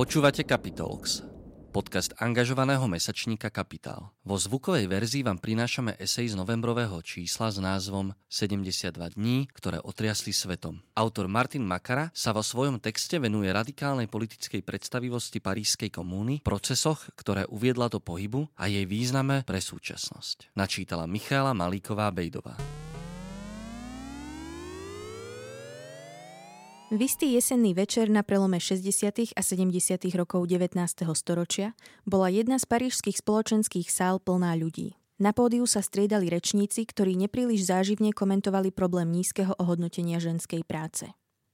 Počúvate Capitalx, podcast angažovaného mesačníka Kapitál. Vo zvukovej verzii vám prinášame esej z novembrového čísla s názvom 72 dní, ktoré otriasli svetom. Autor Martin Makara sa vo svojom texte venuje radikálnej politickej predstavivosti Parížskej komúny, procesoch, ktoré uviedla do pohybu a jej význame pre súčasnosť. Načítala Michála Malíková V istý jesenný večer na prelome 60. a 70. rokov 19. storočia bola jedna z parížských spoločenských sál plná ľudí. Na pódiu sa striedali rečníci, ktorí nepríliš záživne komentovali problém nízkeho ohodnotenia ženskej práce.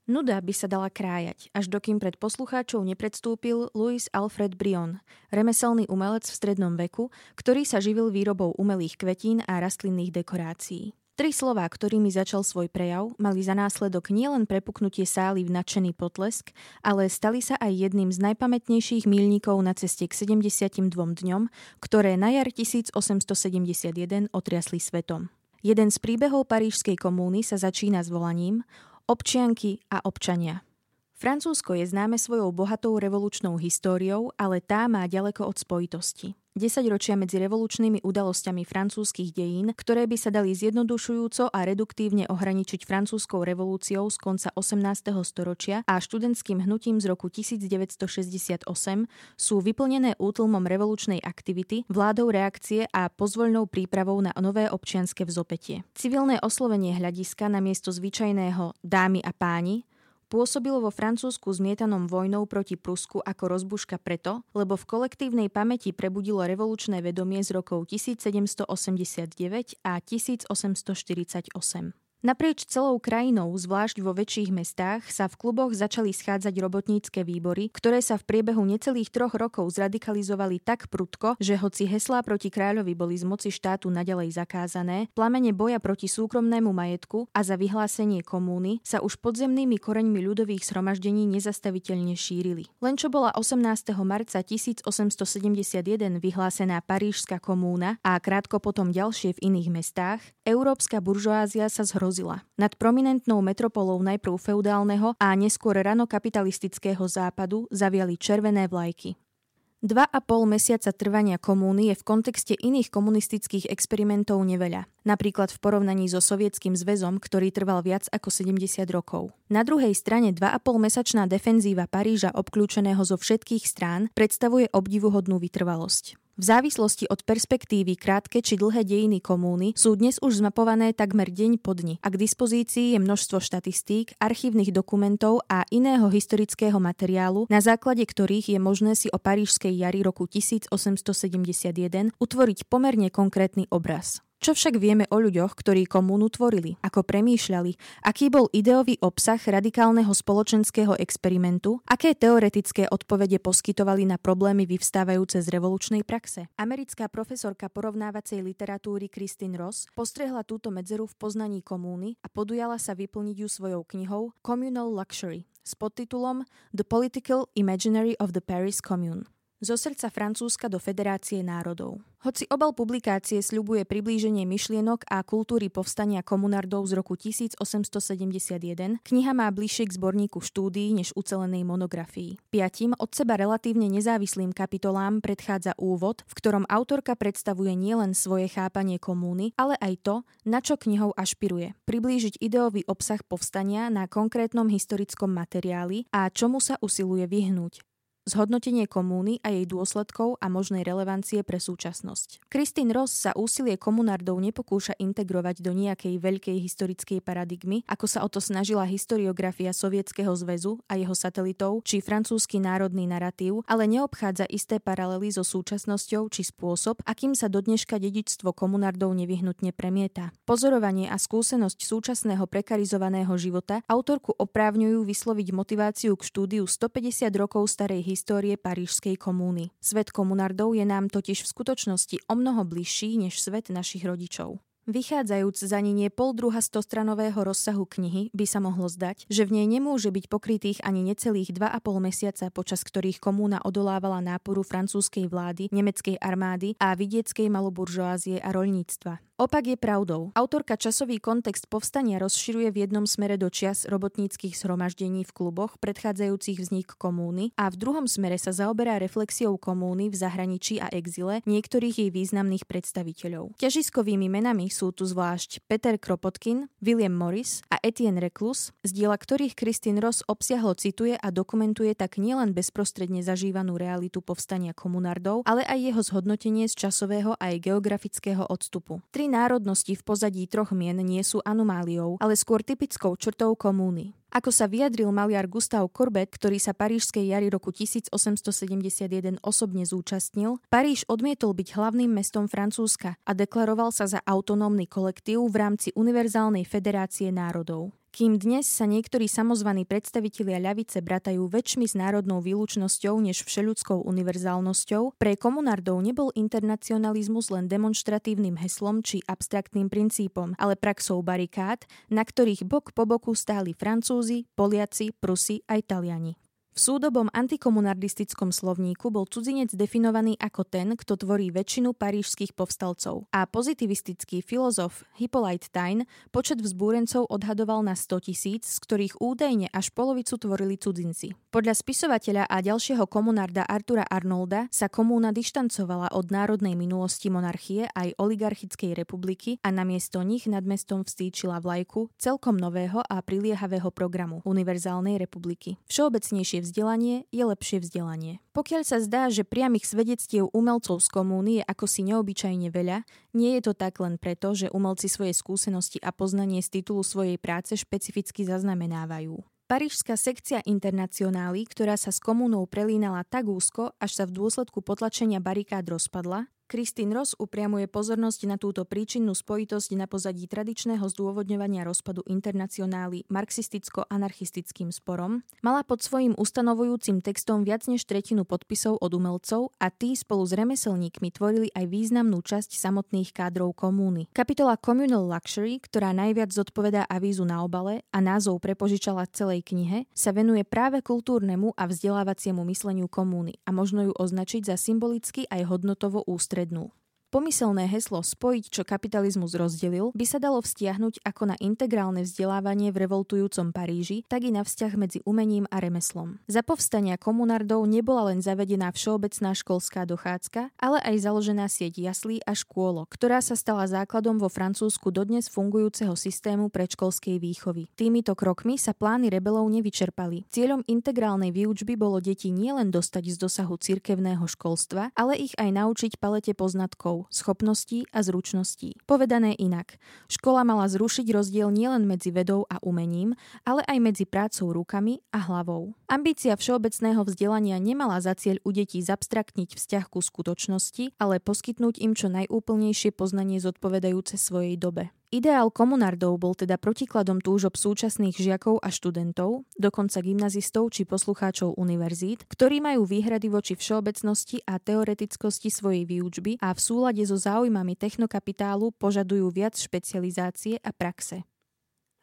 Nuda by sa dala krájať, až dokým pred poslucháčov nepredstúpil Louis Alfred Brion, remeselný umelec v strednom veku, ktorý sa živil výrobou umelých kvetín a rastlinných dekorácií. Tri slová, ktorými začal svoj prejav, mali za následok nielen prepuknutie sály v nadšený potlesk, ale stali sa aj jedným z najpamätnejších míľnikov na ceste k 72 dňom, ktoré na jar 1871 otriasli svetom. Jeden z príbehov Parížskej komúny sa začína s volaním Občianky a občania. Francúzsko je známe svojou bohatou revolučnou históriou, ale tá má ďaleko od spojitosti. 10 ročia medzi revolučnými udalosťami francúzskych dejín, ktoré by sa dali zjednodušujúco a reduktívne ohraničiť francúzskou revolúciou z konca 18. storočia a študentským hnutím z roku 1968, sú vyplnené útlmom revolučnej aktivity, vládou reakcie a pozvoľnou prípravou na nové občianske vzopetie. Civilné oslovenie hľadiska na miesto zvyčajného dámy a páni Pôsobilo vo Francúzsku zmietanom vojnou proti Prusku ako rozbuška preto, lebo v kolektívnej pamäti prebudilo revolučné vedomie z rokov 1789 a 1848. Naprieč celou krajinou, zvlášť vo väčších mestách, sa v kluboch začali schádzať robotnícke výbory, ktoré sa v priebehu necelých troch rokov zradikalizovali tak prudko, že hoci heslá proti kráľovi boli z moci štátu nadalej zakázané, plamene boja proti súkromnému majetku a za vyhlásenie komúny sa už podzemnými koreňmi ľudových zhromaždení nezastaviteľne šírili. Len čo bola 18. marca 1871 vyhlásená Parížska komúna a krátko potom ďalšie v iných mestách, európska buržoázia sa zhrozila hrozila. Nad prominentnou metropolou najprv feudálneho a neskôr ranokapitalistického západu zaviali červené vlajky. Dva a pol mesiaca trvania komúny je v kontexte iných komunistických experimentov neveľa, napríklad v porovnaní so Sovietským zväzom, ktorý trval viac ako 70 rokov. Na druhej strane 2,5 mesačná defenzíva Paríža obklúčeného zo všetkých strán predstavuje obdivuhodnú vytrvalosť. V závislosti od perspektívy krátke či dlhé dejiny komúny sú dnes už zmapované takmer deň po dni a k dispozícii je množstvo štatistík, archívnych dokumentov a iného historického materiálu, na základe ktorých je možné si o parížskej jari roku 1871 utvoriť pomerne konkrétny obraz. Čo však vieme o ľuďoch, ktorí komúnu tvorili, ako premýšľali, aký bol ideový obsah radikálneho spoločenského experimentu, aké teoretické odpovede poskytovali na problémy vyvstávajúce z revolučnej praxe. Americká profesorka porovnávacej literatúry Christine Ross postrehla túto medzeru v poznaní komúny a podujala sa vyplniť ju svojou knihou Communal Luxury s podtitulom The Political Imaginary of the Paris Commune. Zo srdca Francúzska do Federácie národov. Hoci obal publikácie sľubuje priblíženie myšlienok a kultúry povstania komunardov z roku 1871, kniha má bližšie k zborníku štúdií než ucelenej monografii. Piatim od seba relatívne nezávislým kapitolám predchádza úvod, v ktorom autorka predstavuje nielen svoje chápanie komúny, ale aj to, na čo knihou ašpiruje. Priblížiť ideový obsah povstania na konkrétnom historickom materiáli a čomu sa usiluje vyhnúť zhodnotenie komúny a jej dôsledkov a možnej relevancie pre súčasnosť. Kristín Ross sa úsilie komunardov nepokúša integrovať do nejakej veľkej historickej paradigmy, ako sa o to snažila historiografia Sovietskeho zväzu a jeho satelitov či francúzsky národný narratív, ale neobchádza isté paralely so súčasnosťou či spôsob, akým sa do dneška dedičstvo komunardov nevyhnutne premieta. Pozorovanie a skúsenosť súčasného prekarizovaného života autorku oprávňujú vysloviť motiváciu k štúdiu 150 rokov starej histórie Parížskej komúny. Svet komunardov je nám totiž v skutočnosti o mnoho bližší než svet našich rodičov. Vychádzajúc za nie pol druha stostranového rozsahu knihy, by sa mohlo zdať, že v nej nemôže byť pokrytých ani necelých 2,5 mesiaca, počas ktorých komúna odolávala náporu francúzskej vlády, nemeckej armády a vidieckej maloburžoázie a roľníctva. Opak je pravdou. Autorka časový kontext povstania rozširuje v jednom smere do čias robotníckých zhromaždení v kluboch predchádzajúcich vznik komúny a v druhom smere sa zaoberá reflexiou komúny v zahraničí a exile niektorých jej významných predstaviteľov. Ťažiskovými menami sú tu zvlášť Peter Kropotkin, William Morris a Etienne Reclus, z diela ktorých Kristin Ross obsiahlo cituje a dokumentuje tak nielen bezprostredne zažívanú realitu povstania komunardov, ale aj jeho zhodnotenie z časového aj geografického odstupu. Tri národnosti v pozadí troch mien nie sú anomáliou, ale skôr typickou črtou komúny. Ako sa vyjadril maliar Gustav Corbett, ktorý sa Parížskej jary roku 1871 osobne zúčastnil, Paríž odmietol byť hlavným mestom Francúzska a deklaroval sa za autonómny kolektív v rámci Univerzálnej federácie národov. Kým dnes sa niektorí samozvaní predstavitelia ľavice bratajú väčšmi s národnou výlučnosťou než všeľudskou univerzálnosťou, pre komunardov nebol internacionalizmus len demonstratívnym heslom či abstraktným princípom, ale praxou barikád, na ktorých bok po boku stáli Francúzi, Poliaci, Prusi a Italiani. V súdobom antikomunardistickom slovníku bol cudzinec definovaný ako ten, kto tvorí väčšinu parížských povstalcov. A pozitivistický filozof Hippolyte Taine počet vzbúrencov odhadoval na 100 tisíc, z ktorých údajne až polovicu tvorili cudzinci. Podľa spisovateľa a ďalšieho komunarda Artura Arnolda sa komúna dištancovala od národnej minulosti monarchie aj oligarchickej republiky a namiesto nich nad mestom vstýčila vlajku celkom nového a priliehavého programu Univerzálnej republiky. Všeobecnejšie vzdelanie je lepšie vzdelanie. Pokiaľ sa zdá, že priamých svedectiev umelcov z komúny je ako si neobyčajne veľa, nie je to tak len preto, že umelci svoje skúsenosti a poznanie z titulu svojej práce špecificky zaznamenávajú. Parížská sekcia internacionály, ktorá sa s komúnou prelínala tak úzko, až sa v dôsledku potlačenia barikád rozpadla, Kristín Ross upriamuje pozornosť na túto príčinnú spojitosť na pozadí tradičného zdôvodňovania rozpadu internacionály marxisticko-anarchistickým sporom, mala pod svojim ustanovujúcim textom viac než tretinu podpisov od umelcov a tí spolu s remeselníkmi tvorili aj významnú časť samotných kádrov komúny. Kapitola Communal Luxury, ktorá najviac zodpovedá avízu na obale a názov prepožičala celej knihe, sa venuje práve kultúrnemu a vzdelávaciemu mysleniu komúny a možno ju označiť za symbolicky aj hodnotovo ústredný стрельнул. Pomyselné heslo spojiť, čo kapitalizmus rozdelil, by sa dalo vztiahnuť ako na integrálne vzdelávanie v revoltujúcom Paríži, tak i na vzťah medzi umením a remeslom. Za povstania komunardov nebola len zavedená všeobecná školská dochádzka, ale aj založená sieť jaslí a škôlok, ktorá sa stala základom vo Francúzsku dodnes fungujúceho systému predškolskej výchovy. Týmito krokmi sa plány rebelov nevyčerpali. Cieľom integrálnej výučby bolo deti nielen dostať z dosahu cirkevného školstva, ale ich aj naučiť palete poznatkov schopností a zručností. Povedané inak, škola mala zrušiť rozdiel nielen medzi vedou a umením, ale aj medzi prácou rukami a hlavou. Ambícia všeobecného vzdelania nemala za cieľ u detí zabstraktniť vzťah ku skutočnosti, ale poskytnúť im čo najúplnejšie poznanie zodpovedajúce svojej dobe. Ideál komunardov bol teda protikladom túžob súčasných žiakov a študentov, dokonca gymnazistov či poslucháčov univerzít, ktorí majú výhrady voči všeobecnosti a teoretickosti svojej výučby a v súlade so záujmami technokapitálu požadujú viac špecializácie a praxe.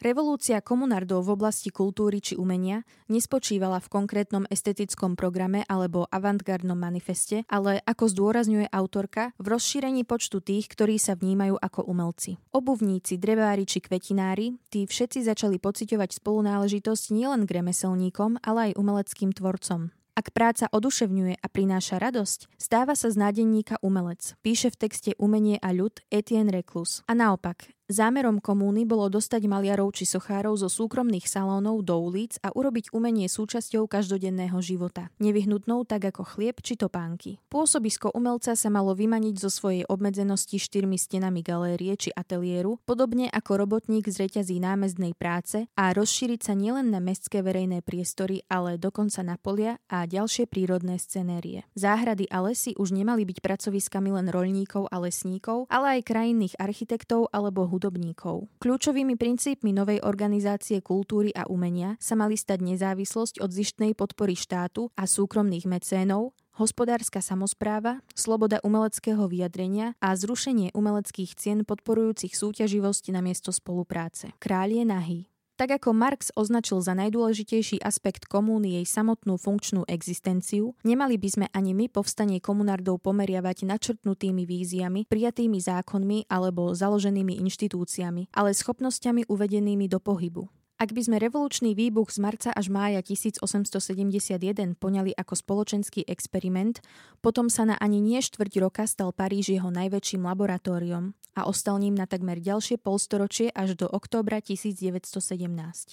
Revolúcia komunardov v oblasti kultúry či umenia nespočívala v konkrétnom estetickom programe alebo avantgardnom manifeste, ale ako zdôrazňuje autorka, v rozšírení počtu tých, ktorí sa vnímajú ako umelci. Obuvníci, drevári či kvetinári, tí všetci začali pociťovať spolunáležitosť nielen k remeselníkom, ale aj umeleckým tvorcom. Ak práca oduševňuje a prináša radosť, stáva sa z nádenníka umelec. Píše v texte Umenie a ľud Etienne Reclus. A naopak, Zámerom komúny bolo dostať maliarov či sochárov zo súkromných salónov do ulic a urobiť umenie súčasťou každodenného života, nevyhnutnou tak ako chlieb či topánky. Pôsobisko umelca sa malo vymaniť zo svojej obmedzenosti štyrmi stenami galérie či ateliéru, podobne ako robotník z reťazí námestnej práce a rozšíriť sa nielen na mestské verejné priestory, ale dokonca na polia a ďalšie prírodné scenérie. Záhrady a lesy už nemali byť pracoviskami len roľníkov a lesníkov, ale aj krajinných architektov alebo hudobníkov. Kľúčovými princípmi novej organizácie kultúry a umenia sa mali stať nezávislosť od zištnej podpory štátu a súkromných mecénov, hospodárska samozpráva, sloboda umeleckého vyjadrenia a zrušenie umeleckých cien podporujúcich súťaživosť na miesto spolupráce. Kráľ je nahý. Tak ako Marx označil za najdôležitejší aspekt komúny jej samotnú funkčnú existenciu, nemali by sme ani my povstanie komunardov pomeriavať načrtnutými víziami, prijatými zákonmi alebo založenými inštitúciami, ale schopnosťami uvedenými do pohybu. Ak by sme revolučný výbuch z marca až mája 1871 poňali ako spoločenský experiment, potom sa na ani nie štvrť roka stal Paríž jeho najväčším laboratóriom a ostal ním na takmer ďalšie polstoročie až do októbra 1917.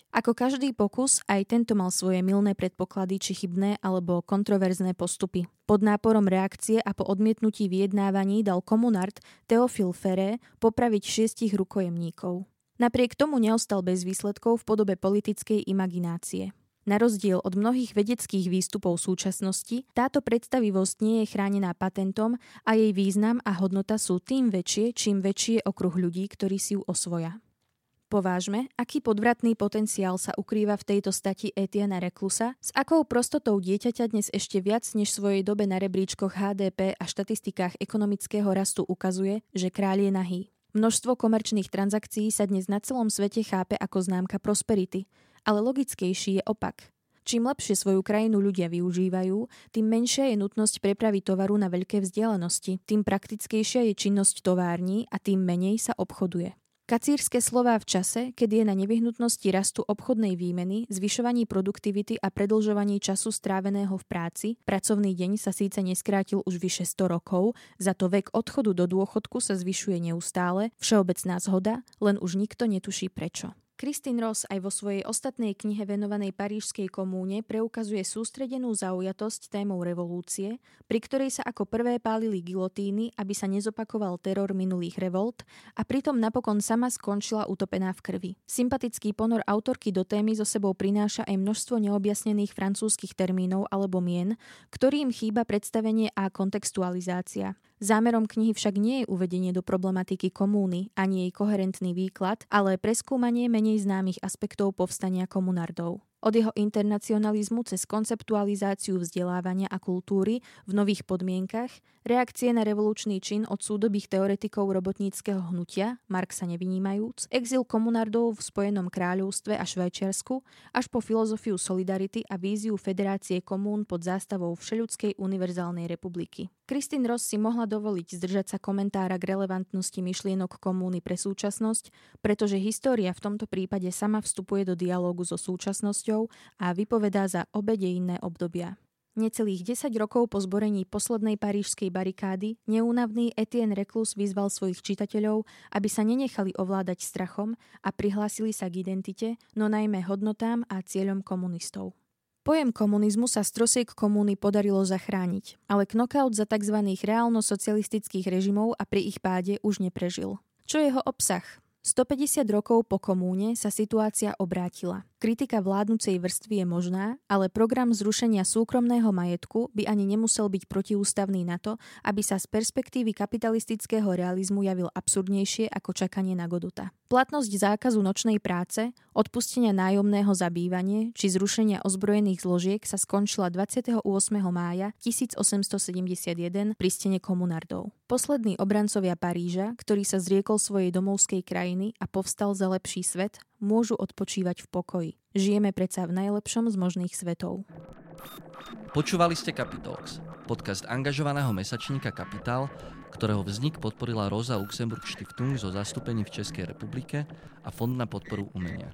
Ako každý pokus, aj tento mal svoje milné predpoklady či chybné alebo kontroverzné postupy. Pod náporom reakcie a po odmietnutí vyjednávaní dal komunart Teofil Ferré popraviť šiestich rukojemníkov. Napriek tomu neostal bez výsledkov v podobe politickej imaginácie. Na rozdiel od mnohých vedeckých výstupov súčasnosti, táto predstavivosť nie je chránená patentom a jej význam a hodnota sú tým väčšie, čím väčší je okruh ľudí, ktorí si ju osvoja. Povážme, aký podvratný potenciál sa ukrýva v tejto stati Etiana Reklusa, s akou prostotou dieťaťa dnes ešte viac než svojej dobe na rebríčkoch HDP a štatistikách ekonomického rastu ukazuje, že kráľ je nahý. Množstvo komerčných transakcií sa dnes na celom svete chápe ako známka prosperity, ale logickejší je opak. Čím lepšie svoju krajinu ľudia využívajú, tým menšia je nutnosť prepravy tovaru na veľké vzdialenosti, tým praktickejšia je činnosť tovární a tým menej sa obchoduje. Kacírske slová v čase, keď je na nevyhnutnosti rastu obchodnej výmeny, zvyšovaní produktivity a predlžovaní času stráveného v práci, pracovný deň sa síce neskrátil už vyše 100 rokov, za to vek odchodu do dôchodku sa zvyšuje neustále, všeobecná zhoda, len už nikto netuší prečo. Kristin Ross aj vo svojej ostatnej knihe venovanej Parížskej komúne preukazuje sústredenú zaujatosť témou revolúcie, pri ktorej sa ako prvé pálili gilotíny, aby sa nezopakoval teror minulých revolt a pritom napokon sama skončila utopená v krvi. Sympatický ponor autorky do témy zo sebou prináša aj množstvo neobjasnených francúzskych termínov alebo mien, ktorým chýba predstavenie a kontextualizácia. Zámerom knihy však nie je uvedenie do problematiky komúny ani jej koherentný výklad, ale preskúmanie menej známych aspektov povstania komunardov. Od jeho internacionalizmu cez konceptualizáciu vzdelávania a kultúry v nových podmienkach, reakcie na revolučný čin od súdobých teoretikov robotníckého hnutia, Marxa nevynímajúc, exil komunardov v Spojenom kráľovstve a Švajčiarsku, až po filozofiu solidarity a víziu Federácie komún pod zástavou Všeľudskej univerzálnej republiky. Kristin Ross si mohla dovoliť zdržať sa komentára k relevantnosti myšlienok komúny pre súčasnosť, pretože história v tomto prípade sama vstupuje do dialógu so súčasnosťou a vypovedá za obe dejinné obdobia. Necelých 10 rokov po zborení poslednej parížskej barikády neúnavný Etienne Reclus vyzval svojich čitateľov, aby sa nenechali ovládať strachom a prihlásili sa k identite, no najmä hodnotám a cieľom komunistov. Pojem komunizmu sa z trosiek komúny podarilo zachrániť, ale knockout za tzv. reálno-socialistických režimov a pri ich páde už neprežil. Čo je jeho obsah? 150 rokov po komúne sa situácia obrátila. Kritika vládnucej vrstvy je možná, ale program zrušenia súkromného majetku by ani nemusel byť protiústavný na to, aby sa z perspektívy kapitalistického realizmu javil absurdnejšie ako čakanie na Godota. Platnosť zákazu nočnej práce, odpustenia nájomného zabývanie či zrušenia ozbrojených zložiek sa skončila 28. mája 1871 pri stene komunardov. Poslední obrancovia Paríža, ktorý sa zriekol svojej domovskej krajiny a povstal za lepší svet, môžu odpočívať v pokoji. Žijeme predsa v najlepšom z možných svetov. Počúvali ste Capitalx, podcast angažovaného mesačníka Kapitál, ktorého vznik podporila Rosa Luxemburg Stiftung zo zastúpení v Českej republike a Fond na podporu umenia.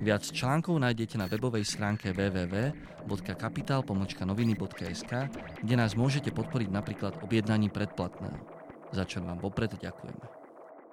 Viac článkov nájdete na webovej stránke www.kapital.noviny.sk, kde nás môžete podporiť napríklad objednaním predplatného. Za čo vám vopred ďakujeme.